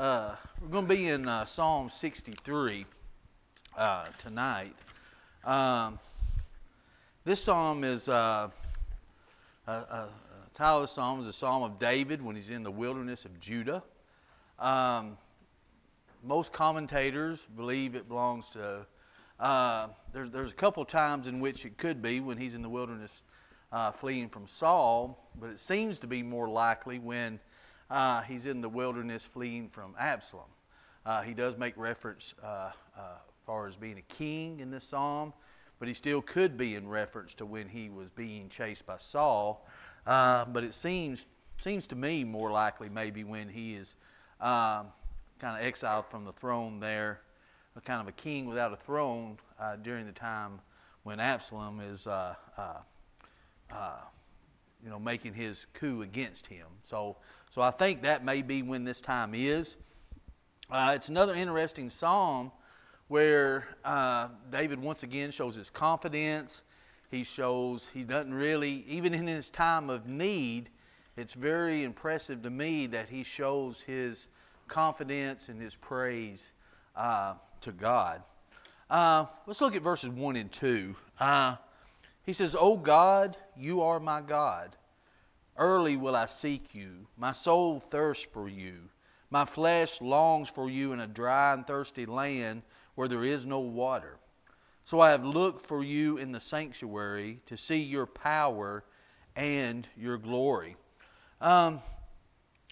Uh, we're going to be in uh, Psalm 63 uh, tonight. Um, this psalm is uh, a, a, title of the psalm is a psalm of David when he's in the wilderness of Judah. Um, most commentators believe it belongs to. Uh, there's, there's a couple times in which it could be when he's in the wilderness uh, fleeing from Saul, but it seems to be more likely when uh, he's in the wilderness fleeing from Absalom. Uh, he does make reference uh, uh, far as being a king in this psalm, but he still could be in reference to when he was being chased by Saul. Uh, but it seems seems to me more likely maybe when he is um, kind of exiled from the throne there, a kind of a king without a throne uh, during the time when Absalom is you know, making his coup against him. So, so I think that may be when this time is. Uh, it's another interesting psalm where uh, David once again shows his confidence. He shows he doesn't really, even in his time of need, it's very impressive to me that he shows his confidence and his praise uh, to God. Uh, let's look at verses 1 and 2. He says, O God, you are my God. Early will I seek you. My soul thirsts for you. My flesh longs for you in a dry and thirsty land where there is no water. So I have looked for you in the sanctuary to see your power and your glory. Um,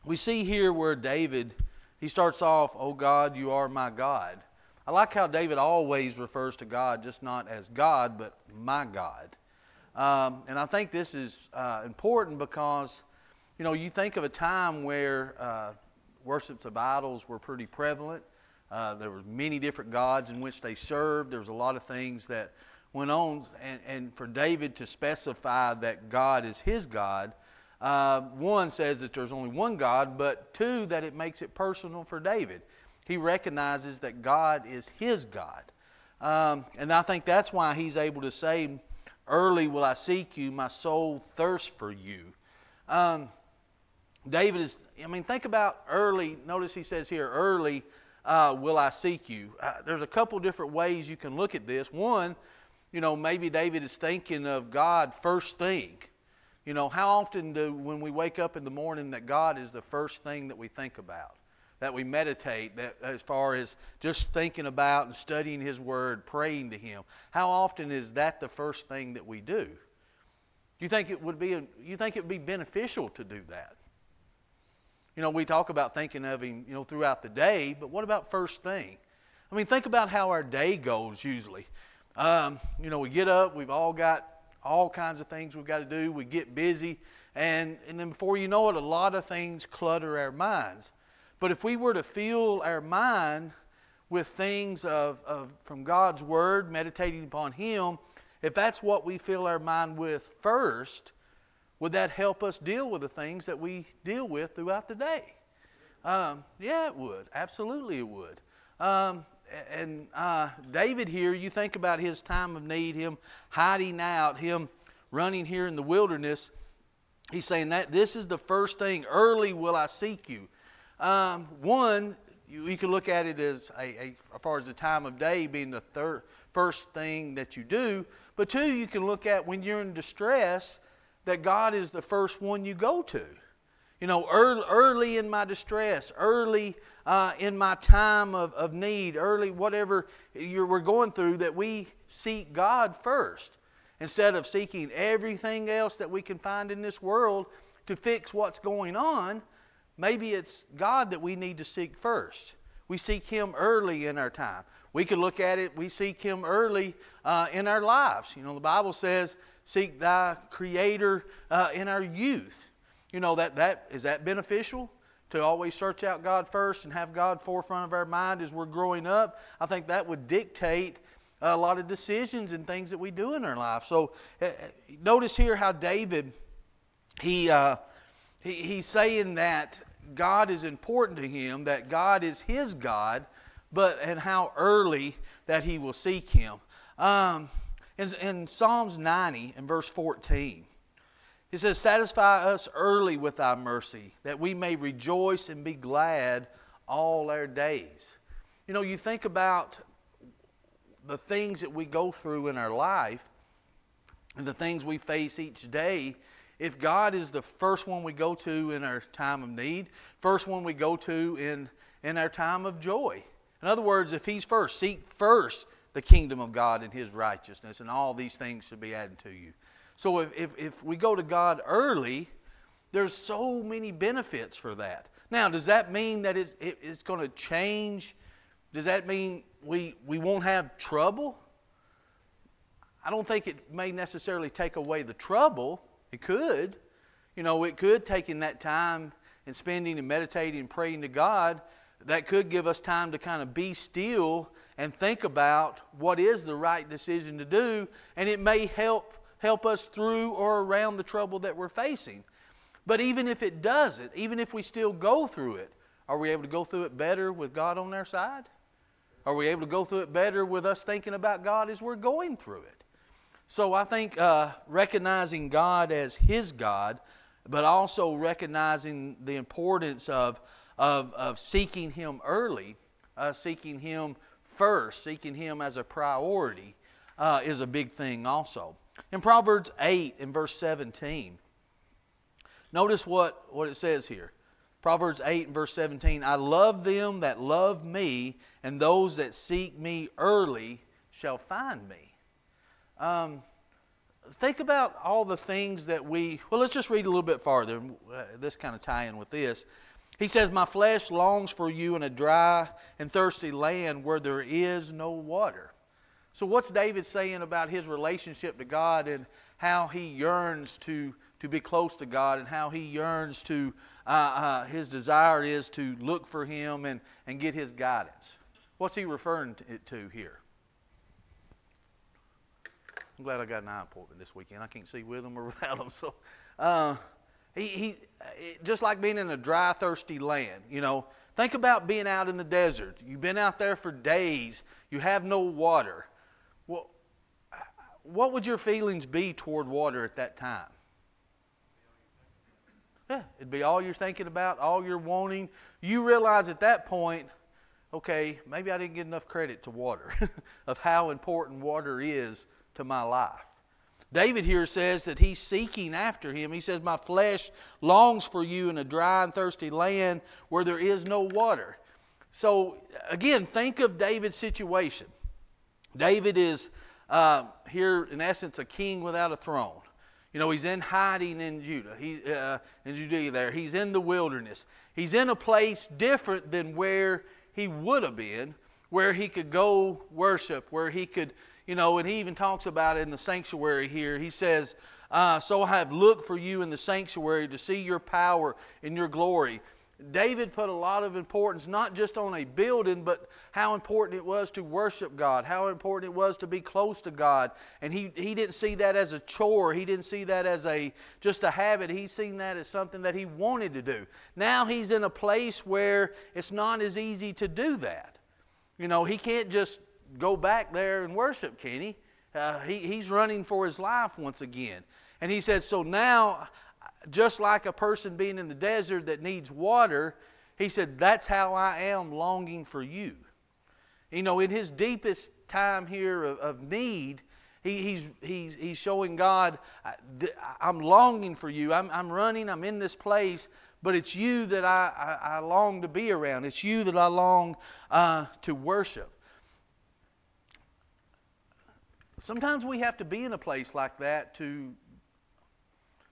we see here where David, he starts off, Oh God, you are my God. I like how David always refers to God just not as God, but my God. Um, and I think this is uh, important because, you know, you think of a time where uh, worships of idols were pretty prevalent. Uh, there were many different gods in which they served. There was a lot of things that went on. And, and for David to specify that God is his God, uh, one says that there's only one God, but two, that it makes it personal for David. He recognizes that God is his God. Um, and I think that's why he's able to say, Early will I seek you, my soul thirsts for you. Um, David is, I mean, think about early. Notice he says here, early uh, will I seek you. Uh, there's a couple different ways you can look at this. One, you know, maybe David is thinking of God first thing. You know, how often do, when we wake up in the morning, that God is the first thing that we think about? That we meditate that as far as just thinking about and studying his word praying to him. How often is that the first thing that we do? Do you think it would be you think it would be beneficial to do that? You know we talk about thinking of him you know throughout the day but what about first thing? I mean think about how our day goes usually. Um, you know we get up we've all got all kinds of things we've got to do we get busy and, and then before you know it a lot of things clutter our minds but if we were to fill our mind with things of, of, from God's Word, meditating upon Him, if that's what we fill our mind with first, would that help us deal with the things that we deal with throughout the day? Um, yeah, it would. Absolutely, it would. Um, and uh, David here, you think about his time of need, him hiding out, him running here in the wilderness. He's saying that this is the first thing. Early will I seek you. Um, one, you, you can look at it as, a, a, as far as the time of day being the third, first thing that you do. But two, you can look at when you're in distress that God is the first one you go to. You know, early, early in my distress, early uh, in my time of, of need, early whatever we're going through, that we seek God first instead of seeking everything else that we can find in this world to fix what's going on. Maybe it's God that we need to seek first. We seek Him early in our time. We could look at it, we seek Him early uh, in our lives. You know, the Bible says, seek thy Creator uh, in our youth. You know, that, that is that beneficial? To always search out God first and have God forefront of our mind as we're growing up. I think that would dictate a lot of decisions and things that we do in our life. So uh, notice here how David, he, uh, he, he's saying that God is important to him, that God is his God, but and how early that he will seek him. Um, in, in Psalms 90 and verse 14, it says, Satisfy us early with thy mercy, that we may rejoice and be glad all our days. You know, you think about the things that we go through in our life and the things we face each day. If God is the first one we go to in our time of need, first one we go to in, in our time of joy. In other words, if He's first, seek first the kingdom of God and His righteousness, and all these things should be added to you. So if, if, if we go to God early, there's so many benefits for that. Now, does that mean that it's, it, it's going to change? Does that mean we, we won't have trouble? I don't think it may necessarily take away the trouble. It could. You know, it could, taking that time and spending and meditating and praying to God, that could give us time to kind of be still and think about what is the right decision to do, and it may help help us through or around the trouble that we're facing. But even if it doesn't, even if we still go through it, are we able to go through it better with God on our side? Are we able to go through it better with us thinking about God as we're going through it? So I think uh, recognizing God as His God, but also recognizing the importance of, of, of seeking Him early, uh, seeking Him first, seeking Him as a priority, uh, is a big thing also. In Proverbs 8 and verse 17, Notice what, what it says here. Proverbs 8 and verse 17 I love them that love me, and those that seek me early shall find me. Um, think about all the things that we. Well, let's just read a little bit farther. Uh, this kind of tie in with this. He says, My flesh longs for you in a dry and thirsty land where there is no water. So, what's David saying about his relationship to God and how he yearns to to be close to God and how he yearns to, uh, uh, his desire is to look for him and, and get his guidance. What's he referring it to here? I'm glad I got an eye appointment this weekend. I can't see with them or without them. So, uh, he, he, just like being in a dry, thirsty land, you know, think about being out in the desert. You've been out there for days, you have no water. Well, what would your feelings be toward water at that time? Yeah, it'd be all you're thinking about, all you're wanting. You realize at that point, okay, maybe I didn't get enough credit to water, of how important water is to my life. David here says that he's seeking after him. He says, My flesh longs for you in a dry and thirsty land where there is no water. So, again, think of David's situation. David is uh, here, in essence, a king without a throne. You know, he's in hiding in Judah, he, uh, in Judea there. He's in the wilderness. He's in a place different than where he would have been, where he could go worship, where he could, you know, and he even talks about it in the sanctuary here. He says, uh, So I have looked for you in the sanctuary to see your power and your glory. David put a lot of importance not just on a building, but how important it was to worship God, how important it was to be close to God. And he, he didn't see that as a chore. He didn't see that as a just a habit. He seen that as something that he wanted to do. Now he's in a place where it's not as easy to do that. You know, he can't just go back there and worship, can he? Uh, he he's running for his life once again. And he says, So now just like a person being in the desert that needs water, he said, That's how I am longing for you. You know, in his deepest time here of, of need, he, he's, he's, he's showing God, I'm longing for you. I'm, I'm running, I'm in this place, but it's you that I, I, I long to be around. It's you that I long uh, to worship. Sometimes we have to be in a place like that to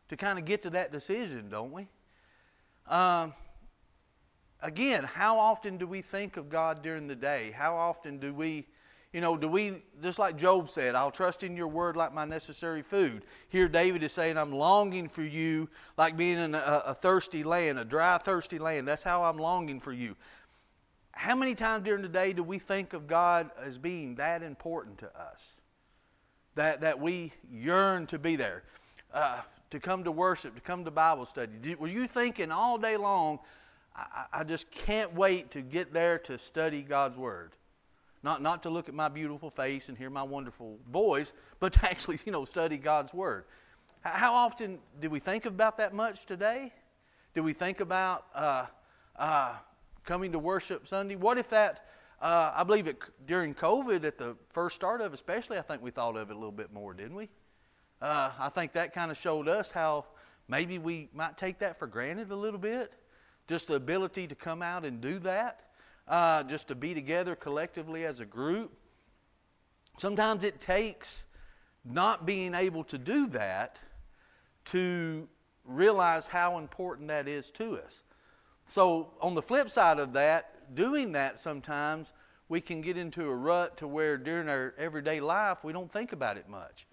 to kind of get to that decision, don't we? Um, again, how often do we think of God during the day? How often do we, you know, do we, just like Job said, I'll trust in your word like my necessary food. Here, David is saying, I'm longing for you like being in a, a thirsty land, a dry, thirsty land. That's how I'm longing for you. How many times during the day do we think of God as being that important to us? That, that we yearn to be there. Uh, to come to worship, to come to Bible study? were you thinking all day long, I, I just can't wait to get there to study God's Word? Not, not to look at my beautiful face and hear my wonderful voice, but to actually, you know, study God's Word. How often do we think about that much today? Do we think about uh, uh, coming to worship Sunday? What if that, uh, I believe it during COVID, at the first start of especially, I think we thought of it a little bit more, didn't we? Uh, I think that kind of showed us how maybe we might take that for granted a little bit. Just the ability to come out and do that, uh, just to be together collectively as a group. Sometimes it takes not being able to do that to realize how important that is to us. So, on the flip side of that, doing that sometimes we can get into a rut to where during our everyday life we don't think about it much.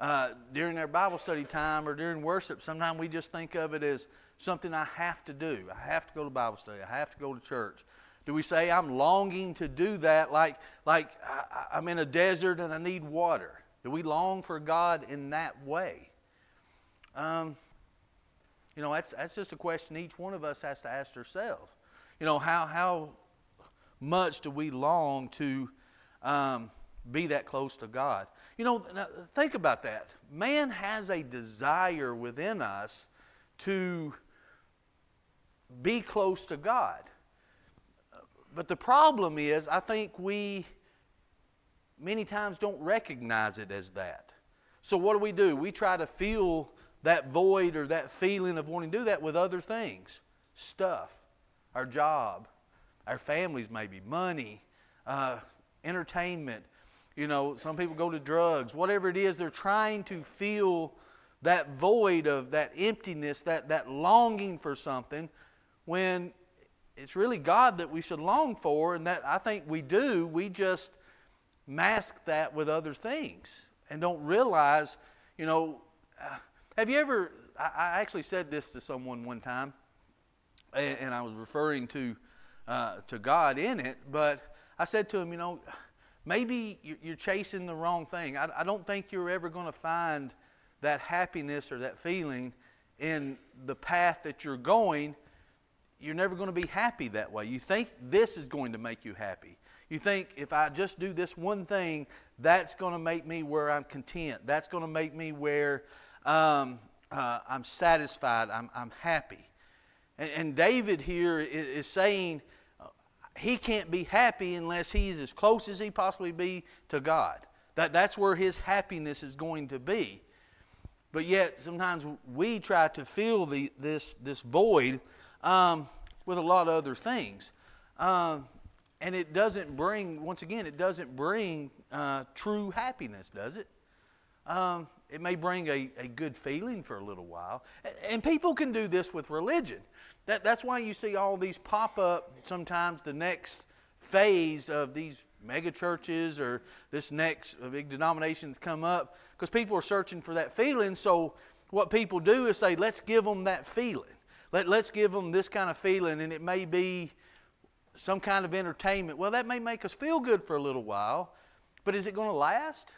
Uh, during our Bible study time or during worship, sometimes we just think of it as something I have to do. I have to go to Bible study. I have to go to church. Do we say I'm longing to do that like, like I, I'm in a desert and I need water? Do we long for God in that way? Um, you know, that's, that's just a question each one of us has to ask ourselves. You know, how, how much do we long to um, be that close to God? You know, think about that. Man has a desire within us to be close to God. But the problem is, I think we many times don't recognize it as that. So, what do we do? We try to fill that void or that feeling of wanting to do that with other things stuff, our job, our families, maybe, money, uh, entertainment. You know, some people go to drugs, whatever it is, they're trying to fill that void of that emptiness, that, that longing for something, when it's really God that we should long for, and that I think we do. We just mask that with other things and don't realize, you know. Uh, have you ever? I, I, actually said this to someone one time, and, and I was referring to uh, to God in it, but I said to him, you know, maybe you're chasing the wrong thing. I, I don't think you're ever going to find that happiness or that feeling in the path that you're going. You're never going to be happy that way. You think this is going to make you happy. You think if I just do this one thing, that's going to make me where I'm content. That's going to make me where um, uh, I'm satisfied. I'm, I'm happy. And, and David here is, is saying uh, he can't be happy unless he's as close as he possibly be to God. That, that's where his happiness is going to be. But yet, sometimes we try to fill the, this, this void um, with a lot of other things. Um, and it doesn't bring, once again, it doesn't bring uh, true happiness, does it? Um, it may bring a, a good feeling for a little while. And people can do this with religion. That, that's why you see all these pop up sometimes the next phase of these mega churches or this next big denominations come up because people are searching for that feeling. So what people do is say, let's give them that feeling. Let, let's give them this kind of feeling, and it may be some kind of entertainment. Well, that may make us feel good for a little while, but is it going to last?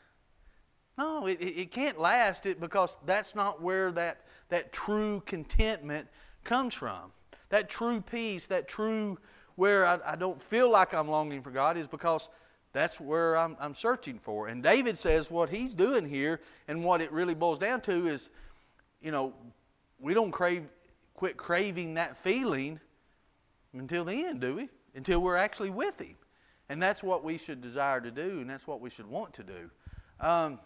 No, it, it can't last it because that's not where that, that true contentment comes from. That true peace, that true where I, I don't feel like I'm longing for God is because that's where I'm, I'm searching for. And David says what he's doing here and what it really boils down to is, you know, we don't crave, quit craving that feeling until the end, do we? until we're actually with Him. And that's what we should desire to do, and that's what we should want to do. Um,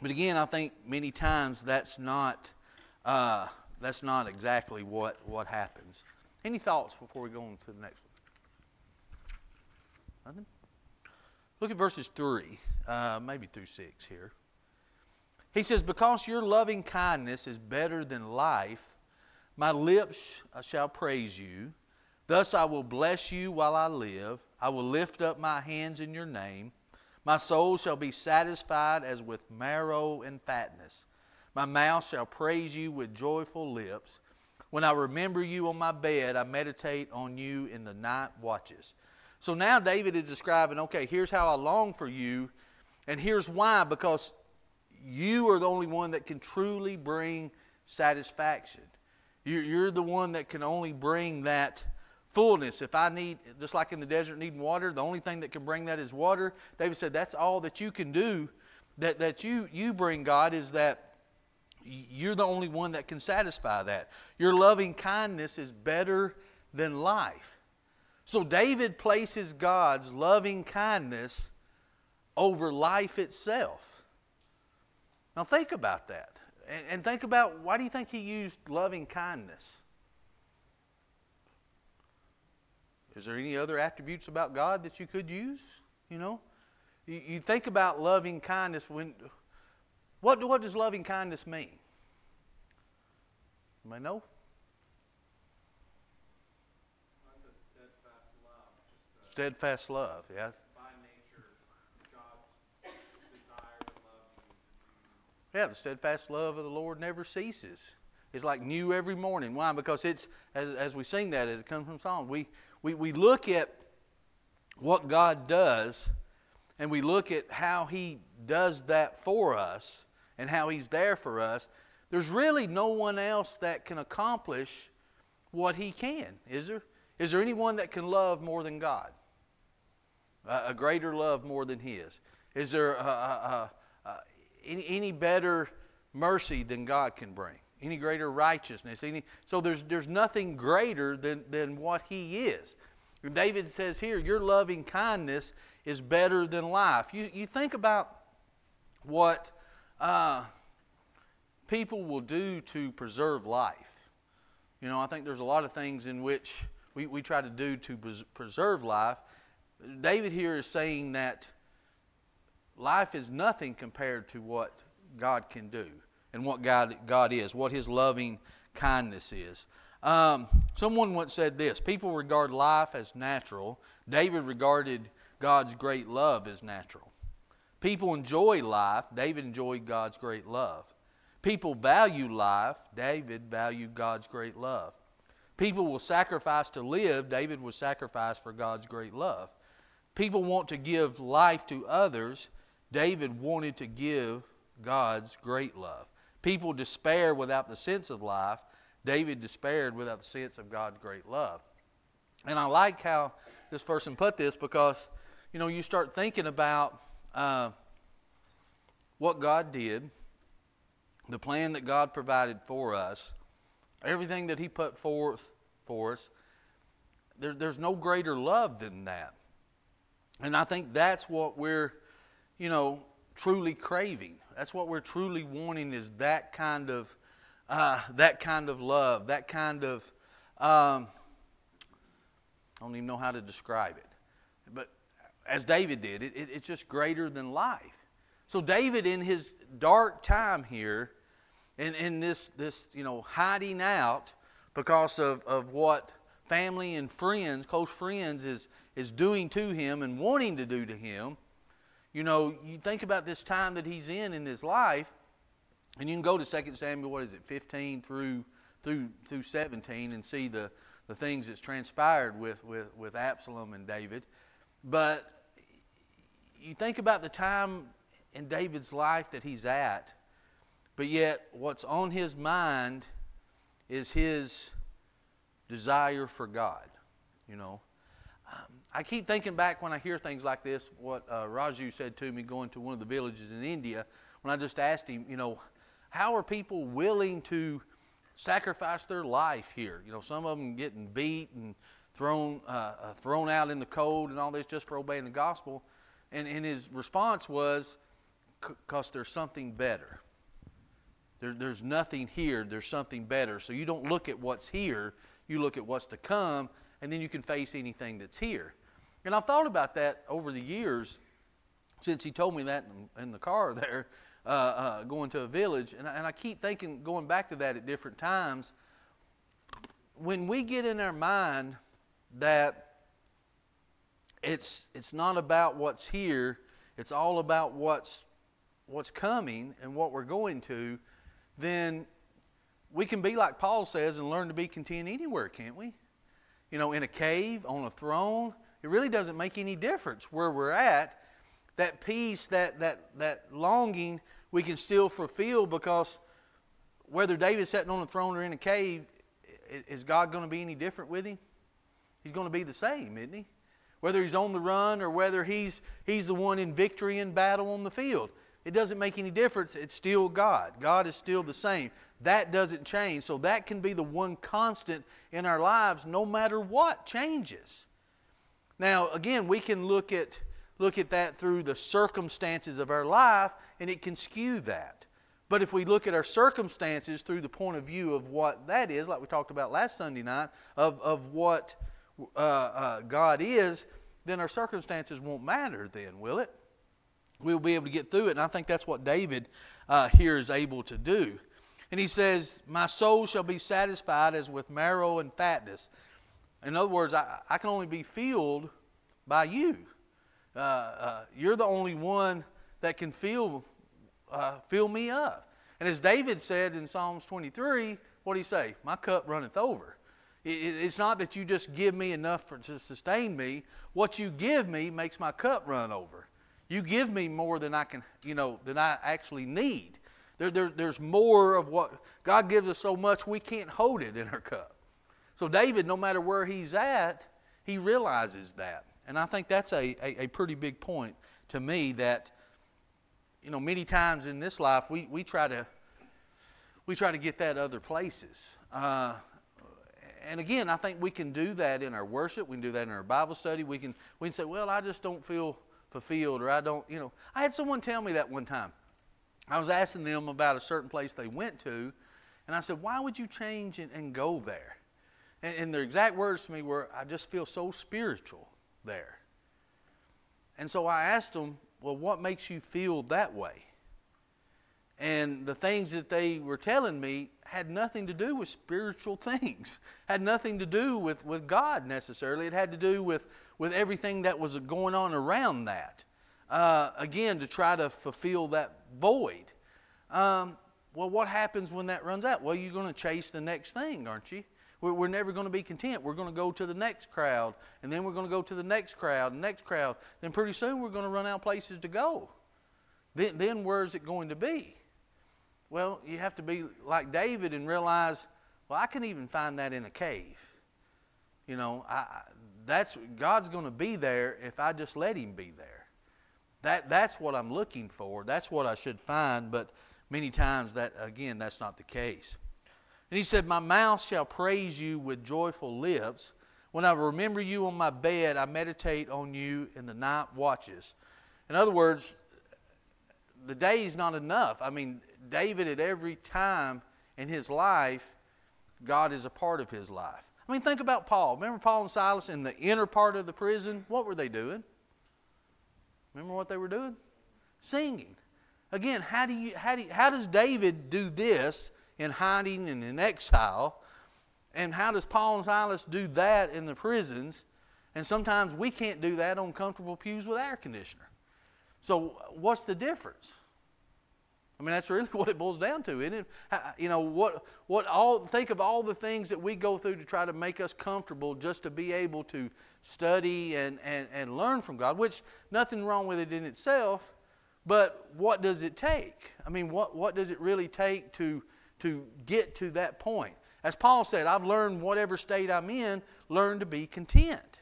but again, I think many times that's not uh, that's not exactly what what happens. Any thoughts before we go on to the next one? Nothing. Look at verses three, uh, maybe through six here. He says, "Because your loving kindness is better than life, my lips shall praise you." Thus I will bless you while I live. I will lift up my hands in your name. My soul shall be satisfied as with marrow and fatness. My mouth shall praise you with joyful lips. When I remember you on my bed, I meditate on you in the night watches. So now David is describing, okay, here's how I long for you, and here's why because you are the only one that can truly bring satisfaction. You're the one that can only bring that fullness. If I need, just like in the desert, needing water, the only thing that can bring that is water. David said, That's all that you can do, that, that you, you bring, God, is that you're the only one that can satisfy that. Your loving kindness is better than life. So David places God's loving kindness over life itself. Now think about that. And, think about why do you think he used loving kindness? Is there any other attributes about God that you could use? You know? You think about loving kindness when what, what does loving kindness mean? May know? steadfast love. Just, uh, Steadfast love, yeah. by nature, God's desire to love you Yeah, the steadfast love of the Lord never ceases. It's like new every morning. Why? Because it's, as, as we sing that, as it comes from Psalms, we, we, we look at what God does and we look at how He does that for us and how He's there for us. There's really no one else that can accomplish what He can, is there? Is there anyone that can love more than God? A, greater love more than His? Is there any, any better mercy than God can bring? Any greater righteousness? Any, so there's, there's nothing greater than, than what He is. David says here, Your loving kindness is better than life. You, you think about what uh, people will do to preserve life. You know, I think there's a lot of things in which we, we try to do to preserve life. David here is saying that life is nothing compared to what God can do and what God, God is, what His loving kindness is. Um, someone once said this People regard life as natural. David regarded God's great love as natural. People enjoy life. David enjoyed God's great love. People value life. David valued God's great love. People will sacrifice to live. David was sacrificed for God's great love. People want to give life to others. David wanted to give God's great love. People despair without the sense of life. David despaired without the sense of God's great love. And I like how this person put this because, you know, you start thinking about uh, what God did, the plan that God provided for us, everything that He put forth for us. There, there's no greater love than that. And I think that's what we're, you know, truly craving. That's what we're truly wanting is that kind of, uh, that kind of love, that kind of, um, I don't even know how to describe it. But as David did, it, it, it's just greater than life. So David, in his dark time here, in, in this, this, you know, hiding out because of, of what family and friends, close friends, is, is doing to him and wanting to do to him, you know, you think about this time that he's in in his life, and you can go to 2 Samuel, what is it, 15 through, through, through 17, and see the, the things that's transpired with, with, with Absalom and David. But you think about the time in David's life that he's at, but yet what's on his mind is his desire for God, you know. Um, I keep thinking back when I hear things like this, what uh, Raju said to me going to one of the villages in India, when I just asked him, you know, how are people willing to sacrifice their life here? You know, some of them getting beat and thrown, uh, uh, thrown out in the cold and all this just for obeying the gospel. And, and his response was, because there's something better. There, there's nothing here, there's something better. So you don't look at what's here, you look at what's to come, and then you can face anything that's here. And I've thought about that over the years since he told me that in, in the car there, uh, uh, going to a village. And I, and I keep thinking, going back to that at different times, when we get in our mind that it's, it's not about what's here, it's all about what's, what's coming and what we're going to, then we can be like Paul says and learn to be content anywhere, can't we? You know, in a cave, on a throne. It really doesn't make any difference where we're at. That peace, that, that, that longing, we can still fulfill because whether David's sitting on a throne or in a cave, is God going to be any different with him? He's going to be the same, isn't he? Whether he's on the run or whether he's, he's the one in victory in battle on the field. It doesn't make any difference. It's still God. God is still the same. That doesn't change. So that can be the one constant in our lives no matter what changes. Now, again, we can look at look at that through the circumstances of our life, and it can skew that. But if we look at our circumstances through the point of view of what that is, like we talked about last Sunday night, of, of what uh, uh, God is, then our circumstances won't matter then, will it? We'll be able to get through it. And I think that's what David uh, here is able to do. And he says, My soul shall be satisfied as with marrow and fatness. In other words, I, I can only be filled by you. Uh, uh, you're the only one that can fill, uh, fill me up. And as David said in Psalms 23, what do he say? My cup runneth over. It, it's not that you just give me enough for, to sustain me. What you give me makes my cup run over. You give me more than I can, you know, than I actually need. There, there, there's more of what God gives us so much we can't hold it in our cup. So David, no matter where he's at, he realizes that. And I think that's a, a, a, pretty big point to me that, you know, many times in this life we, we try to we try to get that other places. Uh, and again, I think we can do that in our worship. We can do that in our Bible study. We can we can say, well, I just don't feel fulfilled, or I don't, you know. I had someone tell me that one time. I was asking them about a certain place they went to, and I said, why would you change and, and go there? And, and their exact words to me were, I just feel so spiritual there. And so I asked them, well, what makes you feel that way? And the things that they were telling me had nothing to do with spiritual things, had nothing to do with, with God necessarily. It had to do with, with everything that was going on around that. Uh, again, to try to fulfill that void. Um, well, what happens when that runs out? Well, you're going to chase the next thing, aren't you? We're, we're never going to be content. We're going to go to the next crowd, and then we're going to go to the next crowd, and next crowd. Then pretty soon we're going to run out places to go. Then, then where's it going to be? Well, you have to be like David and realize, well, I can even find that in a cave. You know, I, that's God's going to be there if I just let Him be there. That that's what I'm looking for. That's what I should find. But many times that again, that's not the case. And he said, My mouth shall praise you with joyful lips. When I remember you on my bed, I meditate on you in the night watches. In other words, the day is not enough. I mean, David, at every time in his life, God is a part of his life. I mean, think about Paul. Remember Paul and Silas in the inner part of the prison? What were they doing? Remember what they were doing? Singing. Again, how, do you, how, do you, how does David do this in hiding and in exile. And how does Paul and Silas do that in the prisons? And sometimes we can't do that on comfortable pews with air conditioner. So, what's the difference? I mean, that's really what it boils down to, isn't it? You know, what, what all, think of all the things that we go through to try to make us comfortable just to be able to study and, and, and learn from God, which nothing wrong with it in itself, but what does it take? I mean, what, what does it really take to to get to that point. As Paul said, I've learned whatever state I'm in, learn to be content.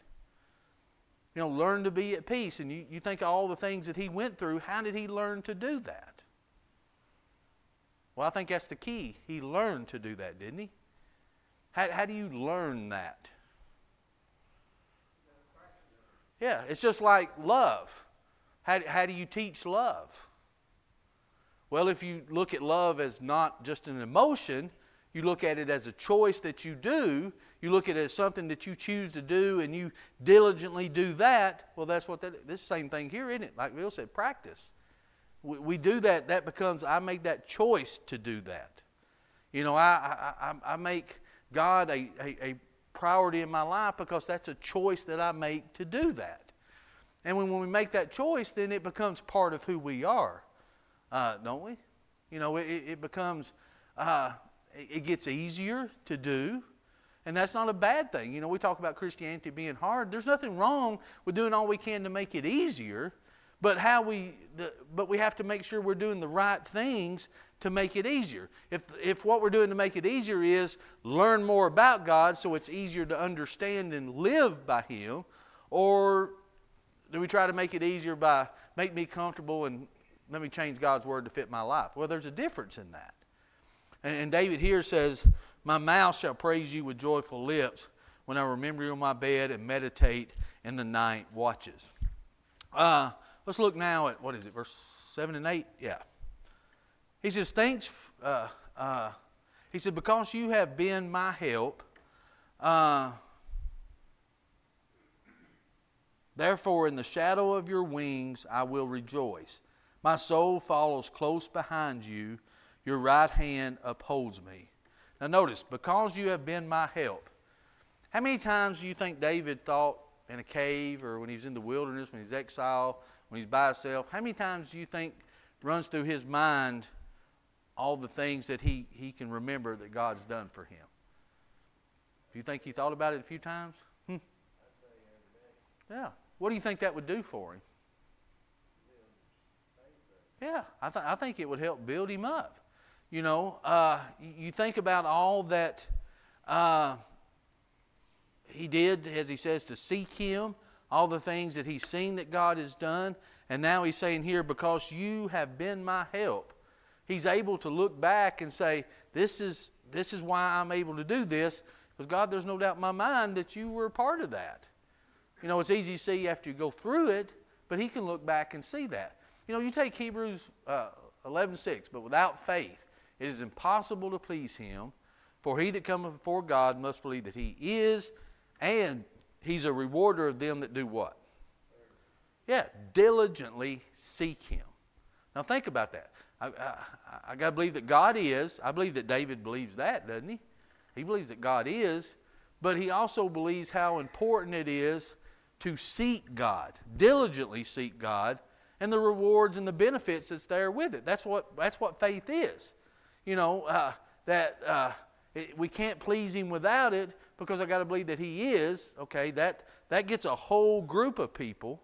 You know, learn to be at peace. And you, you think of all the things that he went through, how did he learn to do that? Well, I think that's the key. He learned to do that, didn't he? How, how do you learn that? Yeah, it's just like love. How, how do you teach love? Well, if you look at love as not just an emotion, you look at it as a choice that you do, you look at it as something that you choose to do and you diligently do that, well, that's what that this same thing here, isn't it? Like Bill said, practice. We, we do that, that becomes, I make that choice to do that. You know, I, I, I make God a, a, a priority in my life because that's a choice that I make to do that. And when, when we make that choice, then it becomes part of who we are uh, don't we? You know, it, it becomes, uh, it gets easier to do. And that's not a bad thing. You know, we talk about Christianity being hard. There's nothing wrong with doing all we can to make it easier, but how we, the, but we have to make sure we're doing the right things to make it easier. If if what we're doing to make it easier is learn more about God, so it's easier to understand and live by Him, or do we try to make it easier by make me comfortable and let me change God's word to fit my life. Well, there's a difference in that. And, and David here says, My mouth shall praise you with joyful lips when I remember you on my bed and meditate in the night watches. Uh, let's look now at what is it, verse 7 and 8? Yeah. He says, Thanks. Uh, uh, he said, Because you have been my help, uh, therefore in the shadow of your wings I will rejoice. My soul follows close behind you, your right hand upholds me. Now, notice, because you have been my help. How many times do you think David thought in a cave or when he's in the wilderness, when he's exiled, when he's by himself? How many times do you think runs through his mind all the things that he, he can remember that God's done for him? Do you think he thought about it a few times? Hmm. Yeah. What do you think that would do for him? Yeah, I, th- I think it would help build him up. You know, uh, you think about all that uh, he did, as he says, to seek him, all the things that he's seen that God has done. And now he's saying here, because you have been my help, he's able to look back and say, This is, this is why I'm able to do this. Because, God, there's no doubt in my mind that you were a part of that. You know, it's easy to see after you go through it, but he can look back and see that. You know, you take Hebrews uh, 11:6, but without faith, it is impossible to please him. For he that cometh before God must believe that he is, and he's a rewarder of them that do what? Yeah, diligently seek him. Now think about that. I, I, I got to believe that God is. I believe that David believes that, doesn't he? He believes that God is, but he also believes how important it is to seek God, diligently seek God, and the rewards and the benefits that's there with it. That's what that's what faith is. You know uh, that uh, it, we can't please Him without it because I got to believe that He is. Okay, that that gets a whole group of people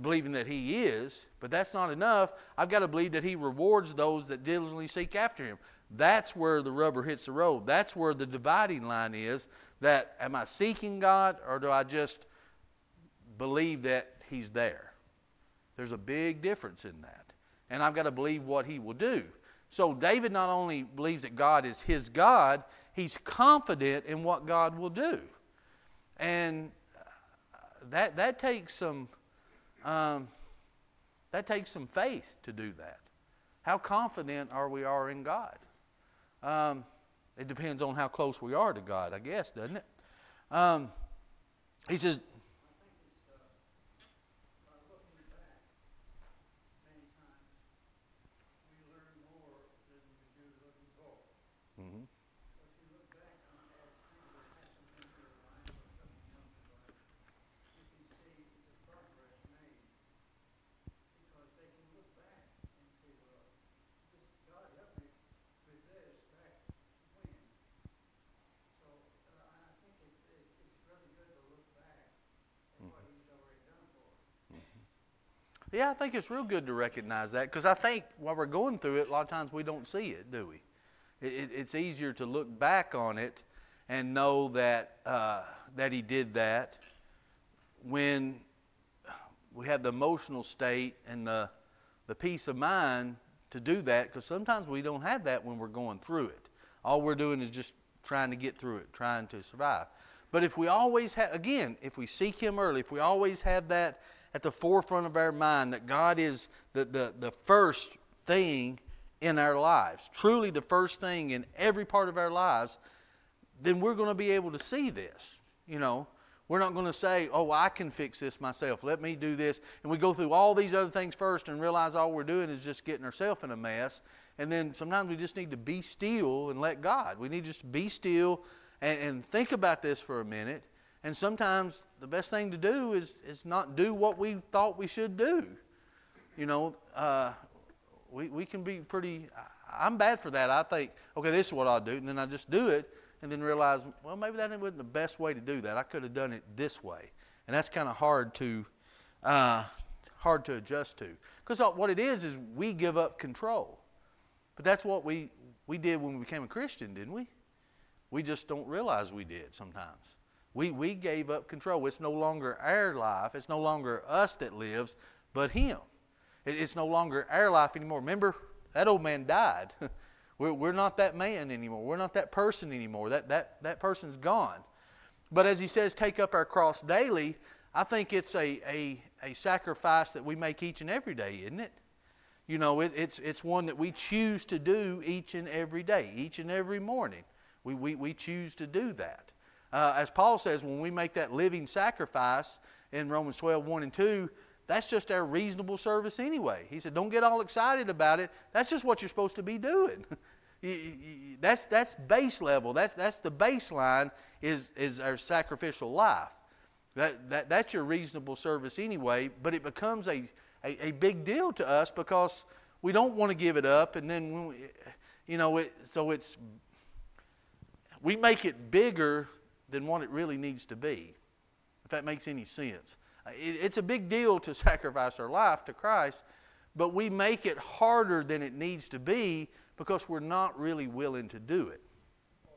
believing that He is, but that's not enough. I've got to believe that He rewards those that diligently seek after Him. That's where the rubber hits the road. That's where the dividing line is. That am I seeking God or do I just believe that He's there? There's a big difference in that. And I've got to believe what He will do. So David not only believes that God is his God, he's confident in what God will do. And that, that takes some um, that takes some faith to do that. How confident are we are in God? Um, it depends on how close we are to God, I guess, doesn't it? Um, he says, Yeah, I think it's real good to recognize that because I think while we're going through it, a lot of times we don't see it, do we? It, it, it's easier to look back on it and know that uh, that he did that when we have the emotional state and the the peace of mind to do that because sometimes we don't have that when we're going through it. All we're doing is just trying to get through it, trying to survive. But if we always have, again, if we seek Him early, if we always have that at the forefront of our mind that God is the, the, the first thing in our lives, truly the first thing in every part of our lives, then we're going to be able to see this. You know, we're not going to say, oh, I can fix this myself. Let me do this. And we go through all these other things first and realize all we're doing is just getting ourselves in a mess. And then sometimes we just need to be still and let God. We need just to be still and, and think about this for a minute and sometimes the best thing to do is, is not do what we thought we should do. You know, uh, we, we can be pretty, I'm bad for that. I think, okay, this is what I'll do. And then I just do it and then realize, well, maybe that wasn't the best way to do that. I could have done it this way. And that's kind of hard to, uh, hard to adjust to. Because what it is, is we give up control. But that's what we, we did when we became a Christian, didn't we? We just don't realize we did sometimes. We, we gave up control. It's no longer our life. It's no longer us that lives, but Him. It, it's no longer our life anymore. Remember, that old man died. we're, we're not that man anymore. We're not that person anymore. That, that, that person's gone. But as he says, take up our cross daily, I think it's a, a, a sacrifice that we make each and every day, isn't it? You know, it, it's, it's one that we choose to do each and every day, each and every morning. We, we, we choose to do that. Uh, as Paul says, when we make that living sacrifice in Romans 12, 1 and 2, that's just our reasonable service anyway. He said, don't get all excited about it. That's just what you're supposed to be doing. that's, that's base level. That's, that's the baseline is, is our sacrificial life. That, that, that's your reasonable service anyway, but it becomes a, a, a big deal to us because we don't want to give it up, and then, we, you know, it, so it's, we make it bigger than what it really needs to be, if that makes any sense. It, it's a big deal to sacrifice our life to Christ, but we make it harder than it needs to be because we're not really willing to do it. Well,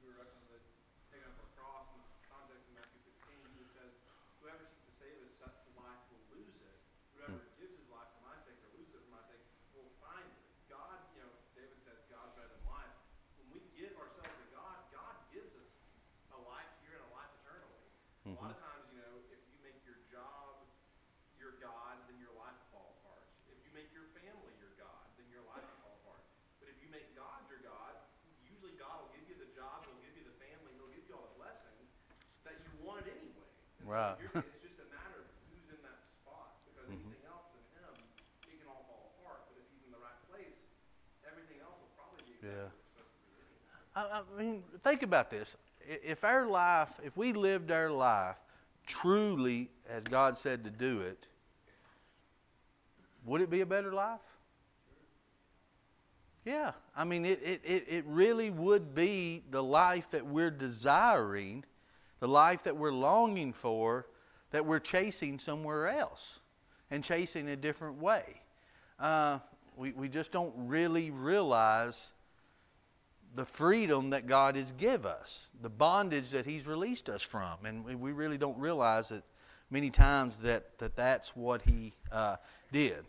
you were referencing that taking up our cross in the context of Matthew 16, Jesus says, Whoever seeks to save his life will lose it. Whoever gives his life for my sake or loses it for my sake will find it. God, you know, David says God's better than life. When we give ourselves to God, God gives us a life here and a life eternally. A lot of times, you know, if you make your job your God, then your life will fall apart. If you make your family your God, then your life will fall apart. But if you make God your God, usually God will give you the job, He'll give you the family, He'll give you all the blessings that you wanted anyway. And Right. So it's just a matter of who's in that spot. Because mm-hmm. anything else than Him, it can all fall apart. But if He's in the right place, everything else will probably be exactly Yeah. what it's supposed to be anyway. I, I mean, think about this. If our life, if we lived our life truly as God said to do it, would it be a better life? Yeah. I mean, it, it, it, it really would be the life that we're desiring, the life that we're longing for, that we're chasing somewhere else and chasing a different way. Uh, we, we just don't really realize the freedom that God has give us, the bondage that He's released us from, and we, we really don't realize that many times that, that that's what He uh, did.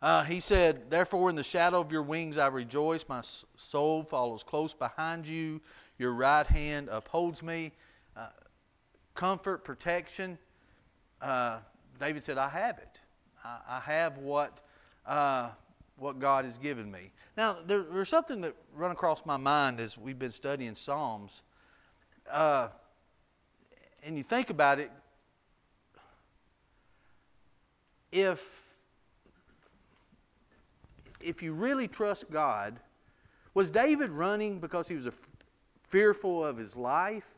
Uh, he said, "Therefore, in the shadow of your wings I rejoice. My soul follows close behind you. Your right hand upholds me. Uh, comfort, protection. Uh, David said, "I have it. I, I have what." Uh, what God has given me. Now, there, there's something that run across my mind as we've been studying Psalms, uh, and you think about it. If if you really trust God, was David running because he was fearful of his life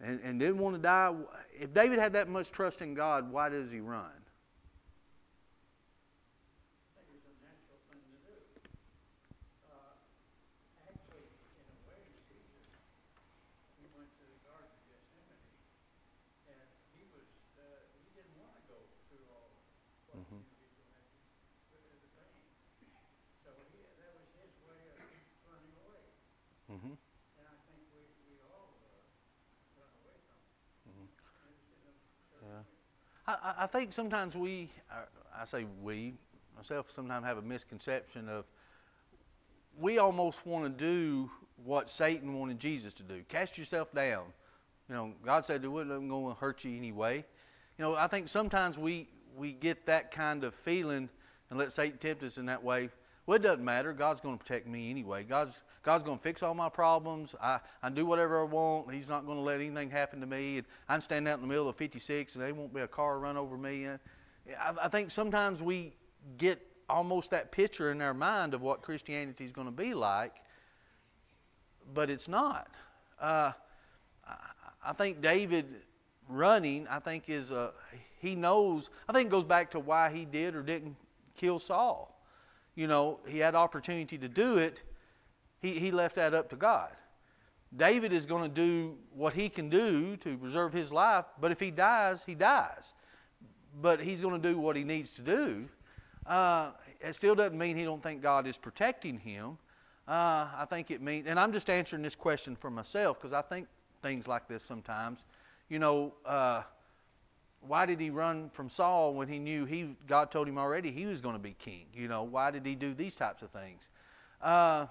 and, and didn't want to die? If David had that much trust in God, why does he run? think it was a natural thing to do. Uh, actually, in a way, Jesus, he went to the Garden of Gethsemane, and he was, uh, he didn't want to go through all what Mhm. you people had to go through the pain. So he, that was his way of running away, Mm-hmm. and I think we, we all, uh, run away from it. Mhm. Maybe in a certain Yeah. way. I, I- think sometimes we, uh, I say we, myself sometimes have a misconception of we almost want to do what Satan wanted Jesus to do. Cast yourself down. You know, God said it wasn't going to hurt you anyway. You know, I think sometimes we, we get that kind of feeling and let Satan tempt us in that way. Well, it doesn't matter. God's going to protect me anyway. God's, God's going to fix all my problems. I, I do whatever I want. He's not going to let anything happen to me. And I can stand out in the middle of 56 and there won't be a car run over me. I, I think sometimes we get almost that picture in our mind of what Christianity is going to be like, but it's not. Uh, I, I think David running, I think is a, he knows, I think it goes back to why he did or didn't kill Saul. You know, he had opportunity to do it. He, he left that up to God. David is going to do what he can do to preserve his life, but if he dies, he dies. But he's going to do what he needs to do. Uh, it still doesn't mean he don't think God is protecting him. Uh, I think it means, and I'm just answering this question for myself because I think things like this sometimes. You know, uh, why did he run from Saul when he knew he God told him already he was going to be king? You know, why did he do these types of things? Uh,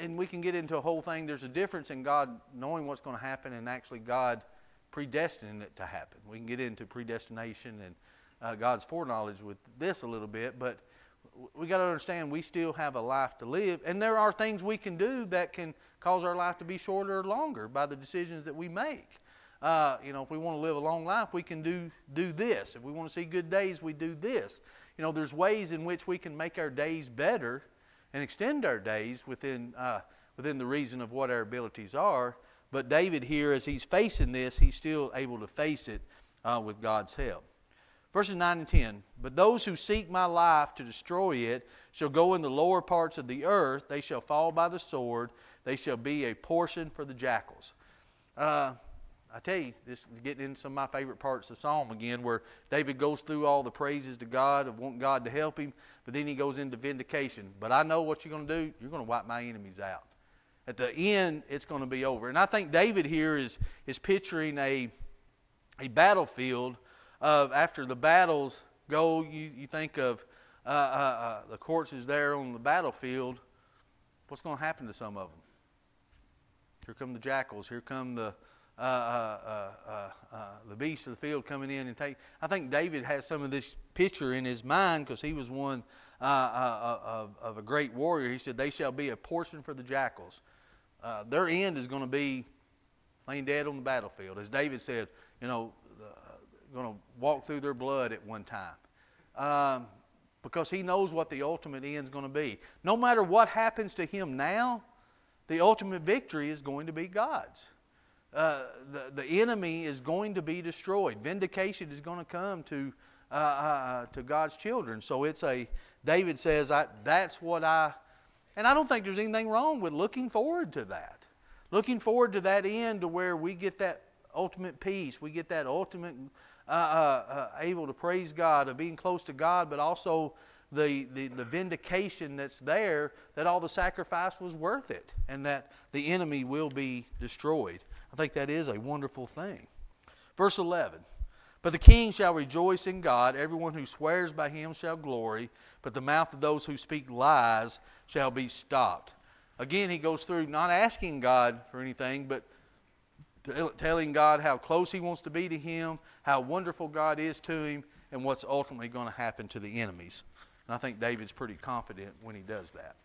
and, we can get into a whole thing. There's a difference in God knowing what's going to happen and actually God predestining it to happen. We can get into predestination and uh, God's foreknowledge with this a little bit, but we got to understand we still have a life to live, and there are things we can do that can cause our life to be shorter or longer by the decisions that we make. Uh, you know, if we want to live a long life, we can do do this. If we want to see good days, we do this. You know, there's ways in which we can make our days better and extend our days within uh, within the reason of what our abilities are. But David here, as he's facing this, he's still able to face it uh, with God's help. Verses 9 and 10 But those who seek my life to destroy it shall go in the lower parts of the earth. They shall fall by the sword. They shall be a portion for the jackals. Uh, I tell you, this is getting into some of my favorite parts of Psalm again, where David goes through all the praises to God of wanting God to help him, but then he goes into vindication. But I know what you're going to do. You're going to wipe my enemies out. At the end, it's going to be over. And I think David here is, is picturing a, a battlefield of after the battles go, you, you think of uh, uh, uh, the corpses there on the battlefield. What's going to happen to some of them? Here come the jackals. Here come the uh, uh, uh, uh, uh, the beasts of the field coming in and take. I think David has some of this picture in his mind because he was one uh, of, of a great warrior. He said, "They shall be a portion for the jackals." Their end is going to be laying dead on the battlefield, as David said. You know, going to walk through their blood at one time. Um, because he knows what the ultimate end is going to be. No matter what happens to him now, the ultimate victory is going to be God's. Uh, the, the enemy is going to be destroyed. Vindication is going to come to, uh, uh, to God's children. So it's a, David says, I, that's what I, and I don't think there's anything wrong with looking forward to that. Looking forward to that end to where we get that ultimate peace, we get that ultimate uh, uh, uh, able to praise God, of being close to God, but also the, the, the vindication that's there that all the sacrifice was worth it and that the enemy will be destroyed. I think that is a wonderful thing. Verse 11 But the king shall rejoice in God, everyone who swears by him shall glory, but the mouth of those who speak lies shall be stopped. Again, he goes through not asking God for anything, but telling God how close he wants to be to him, how wonderful God is to him, and what's ultimately going to happen to the enemies. And I think David's pretty confident when he does that.